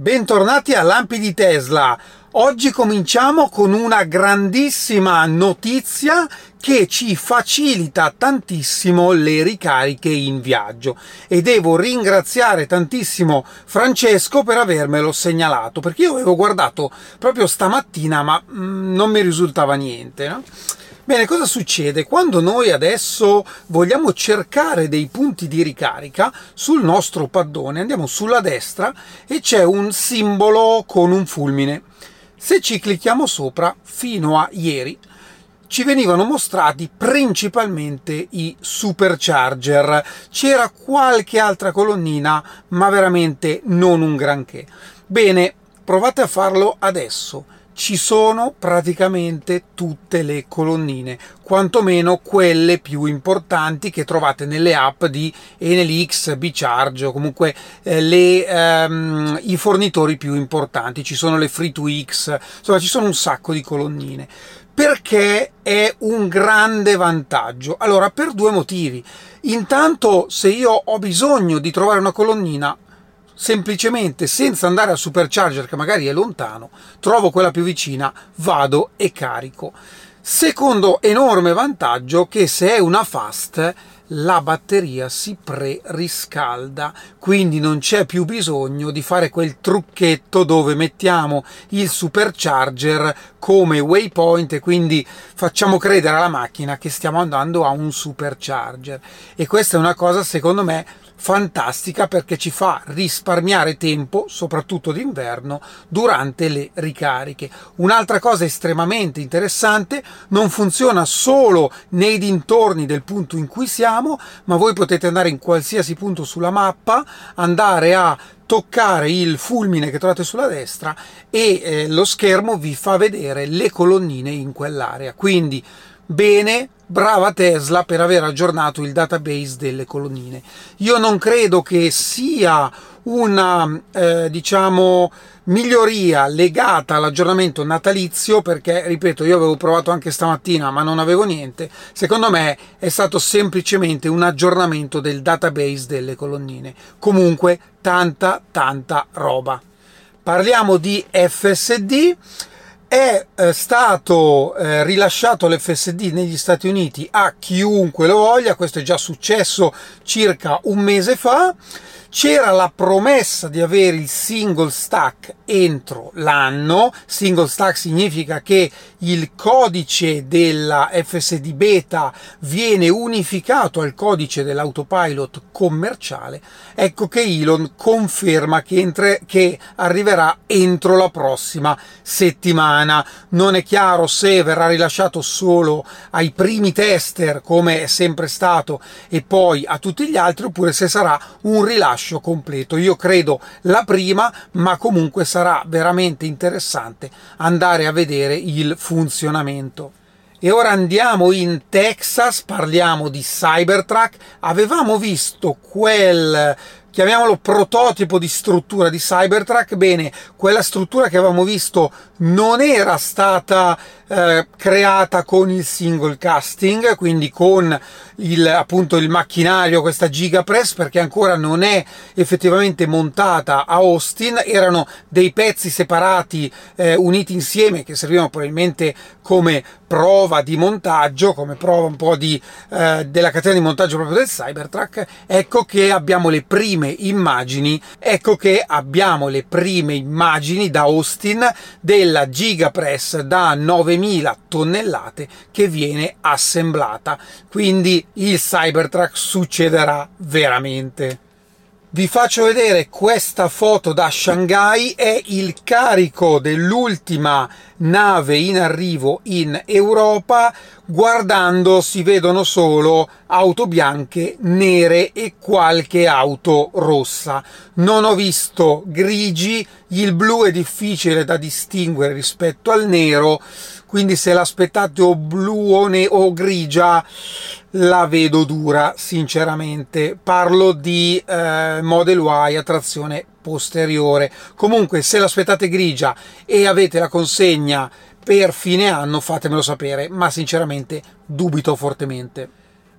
Bentornati a Lampi di Tesla. Oggi cominciamo con una grandissima notizia che ci facilita tantissimo le ricariche in viaggio e devo ringraziare tantissimo Francesco per avermelo segnalato perché io avevo guardato proprio stamattina ma mm, non mi risultava niente. No? Bene, cosa succede? Quando noi adesso vogliamo cercare dei punti di ricarica sul nostro paddone, andiamo sulla destra e c'è un simbolo con un fulmine. Se ci clicchiamo sopra, fino a ieri, ci venivano mostrati principalmente i supercharger. C'era qualche altra colonnina, ma veramente non un granché. Bene, provate a farlo adesso ci sono praticamente tutte le colonnine, quantomeno quelle più importanti che trovate nelle app di NLX, Bcharge o comunque eh, le, ehm, i fornitori più importanti. Ci sono le Free2X, insomma ci sono un sacco di colonnine. Perché è un grande vantaggio? Allora, per due motivi. Intanto, se io ho bisogno di trovare una colonnina semplicemente senza andare al supercharger che magari è lontano, trovo quella più vicina, vado e carico. Secondo enorme vantaggio che se è una fast la batteria si pre-riscalda, quindi non c'è più bisogno di fare quel trucchetto dove mettiamo il supercharger come waypoint e quindi facciamo credere alla macchina che stiamo andando a un supercharger. E questa è una cosa secondo me fantastica perché ci fa risparmiare tempo, soprattutto d'inverno, durante le ricariche. Un'altra cosa estremamente interessante, non funziona solo nei dintorni del punto in cui siamo, ma voi potete andare in qualsiasi punto sulla mappa, andare a toccare il fulmine che trovate sulla destra e eh, lo schermo vi fa vedere le colonnine in quell'area. Quindi bene, brava Tesla per aver aggiornato il database delle colonnine. Io non credo che sia una, eh, diciamo, miglioria legata all'aggiornamento natalizio perché, ripeto, io avevo provato anche stamattina ma non avevo niente. Secondo me è stato semplicemente un aggiornamento del database delle colonnine. Comunque, tanta, tanta roba. Parliamo di FSD è eh, stato eh, rilasciato l'FSD negli Stati Uniti a chiunque lo voglia, questo è già successo circa un mese fa c'era la promessa di avere il single stack entro l'anno. Single stack significa che il codice della FSD beta viene unificato al codice dell'autopilot commerciale. Ecco che Elon conferma che, entre, che arriverà entro la prossima settimana. Non è chiaro se verrà rilasciato solo ai primi tester, come è sempre stato, e poi a tutti gli altri, oppure se sarà un rilascio rilascio completo. Io credo la prima, ma comunque sarà veramente interessante andare a vedere il funzionamento. E ora andiamo in Texas, parliamo di Cybertruck. Avevamo visto quel chiamiamolo prototipo di struttura di Cybertruck. Bene, quella struttura che avevamo visto non era stata eh, creata con il single casting, quindi con il, appunto il macchinario, questa Gigapress, perché ancora non è effettivamente montata a Austin, erano dei pezzi separati eh, uniti insieme che servivano probabilmente come prova di montaggio, come prova un po' di, eh, della catena di montaggio proprio del Cybertruck, ecco che abbiamo le prime immagini, ecco che abbiamo le prime immagini da Austin della Gigapress da 9 9.000 tonnellate che viene assemblata. Quindi il Cybertruck succederà veramente. Vi faccio vedere questa foto da Shanghai, è il carico dell'ultima nave in arrivo in Europa. Guardando si vedono solo auto bianche, nere e qualche auto rossa. Non ho visto grigi, il blu è difficile da distinguere rispetto al nero, quindi se l'aspettate o blu o, ne- o grigia la vedo dura sinceramente parlo di eh, Model Y a trazione posteriore comunque se l'aspettate grigia e avete la consegna per fine anno fatemelo sapere ma sinceramente dubito fortemente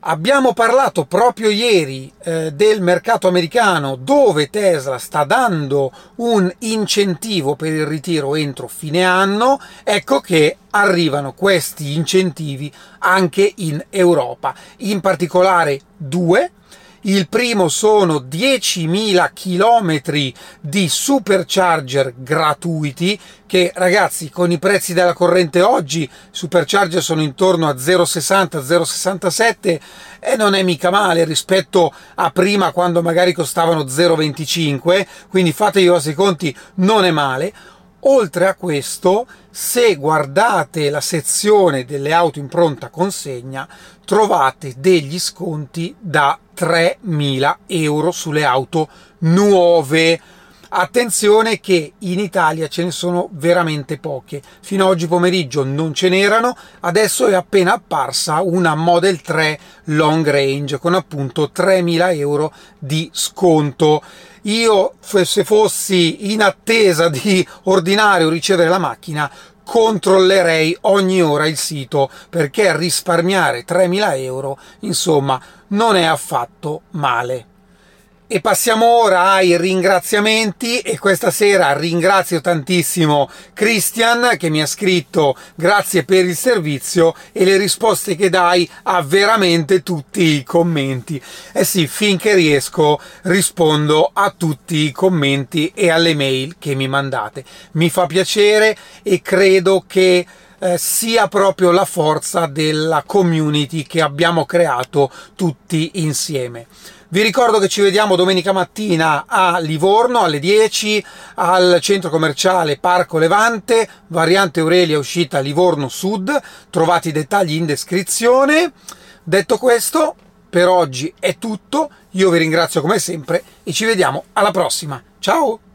Abbiamo parlato proprio ieri eh, del mercato americano dove Tesla sta dando un incentivo per il ritiro entro fine anno. Ecco che arrivano questi incentivi anche in Europa, in particolare due il primo sono 10.000 km di supercharger gratuiti che ragazzi con i prezzi della corrente oggi supercharger sono intorno a 0,60 0,67 e non è mica male rispetto a prima quando magari costavano 0,25 quindi fate i vostri conti non è male. Oltre a questo, se guardate la sezione delle auto in pronta consegna, trovate degli sconti da 3.000 euro sulle auto nuove. Attenzione che in Italia ce ne sono veramente poche. Fino ad oggi pomeriggio non ce n'erano, adesso è appena apparsa una Model 3 long range con appunto 3.000 euro di sconto io se fossi in attesa di ordinare o ricevere la macchina controllerei ogni ora il sito perché risparmiare 3.000 euro insomma non è affatto male. E passiamo ora ai ringraziamenti e questa sera ringrazio tantissimo Christian che mi ha scritto grazie per il servizio e le risposte che dai a veramente tutti i commenti. Eh sì, finché riesco rispondo a tutti i commenti e alle mail che mi mandate. Mi fa piacere e credo che eh, sia proprio la forza della community che abbiamo creato tutti insieme. Vi ricordo che ci vediamo domenica mattina a Livorno alle 10 al centro commerciale Parco Levante, variante Aurelia uscita Livorno Sud, trovate i dettagli in descrizione. Detto questo, per oggi è tutto, io vi ringrazio come sempre e ci vediamo alla prossima. Ciao!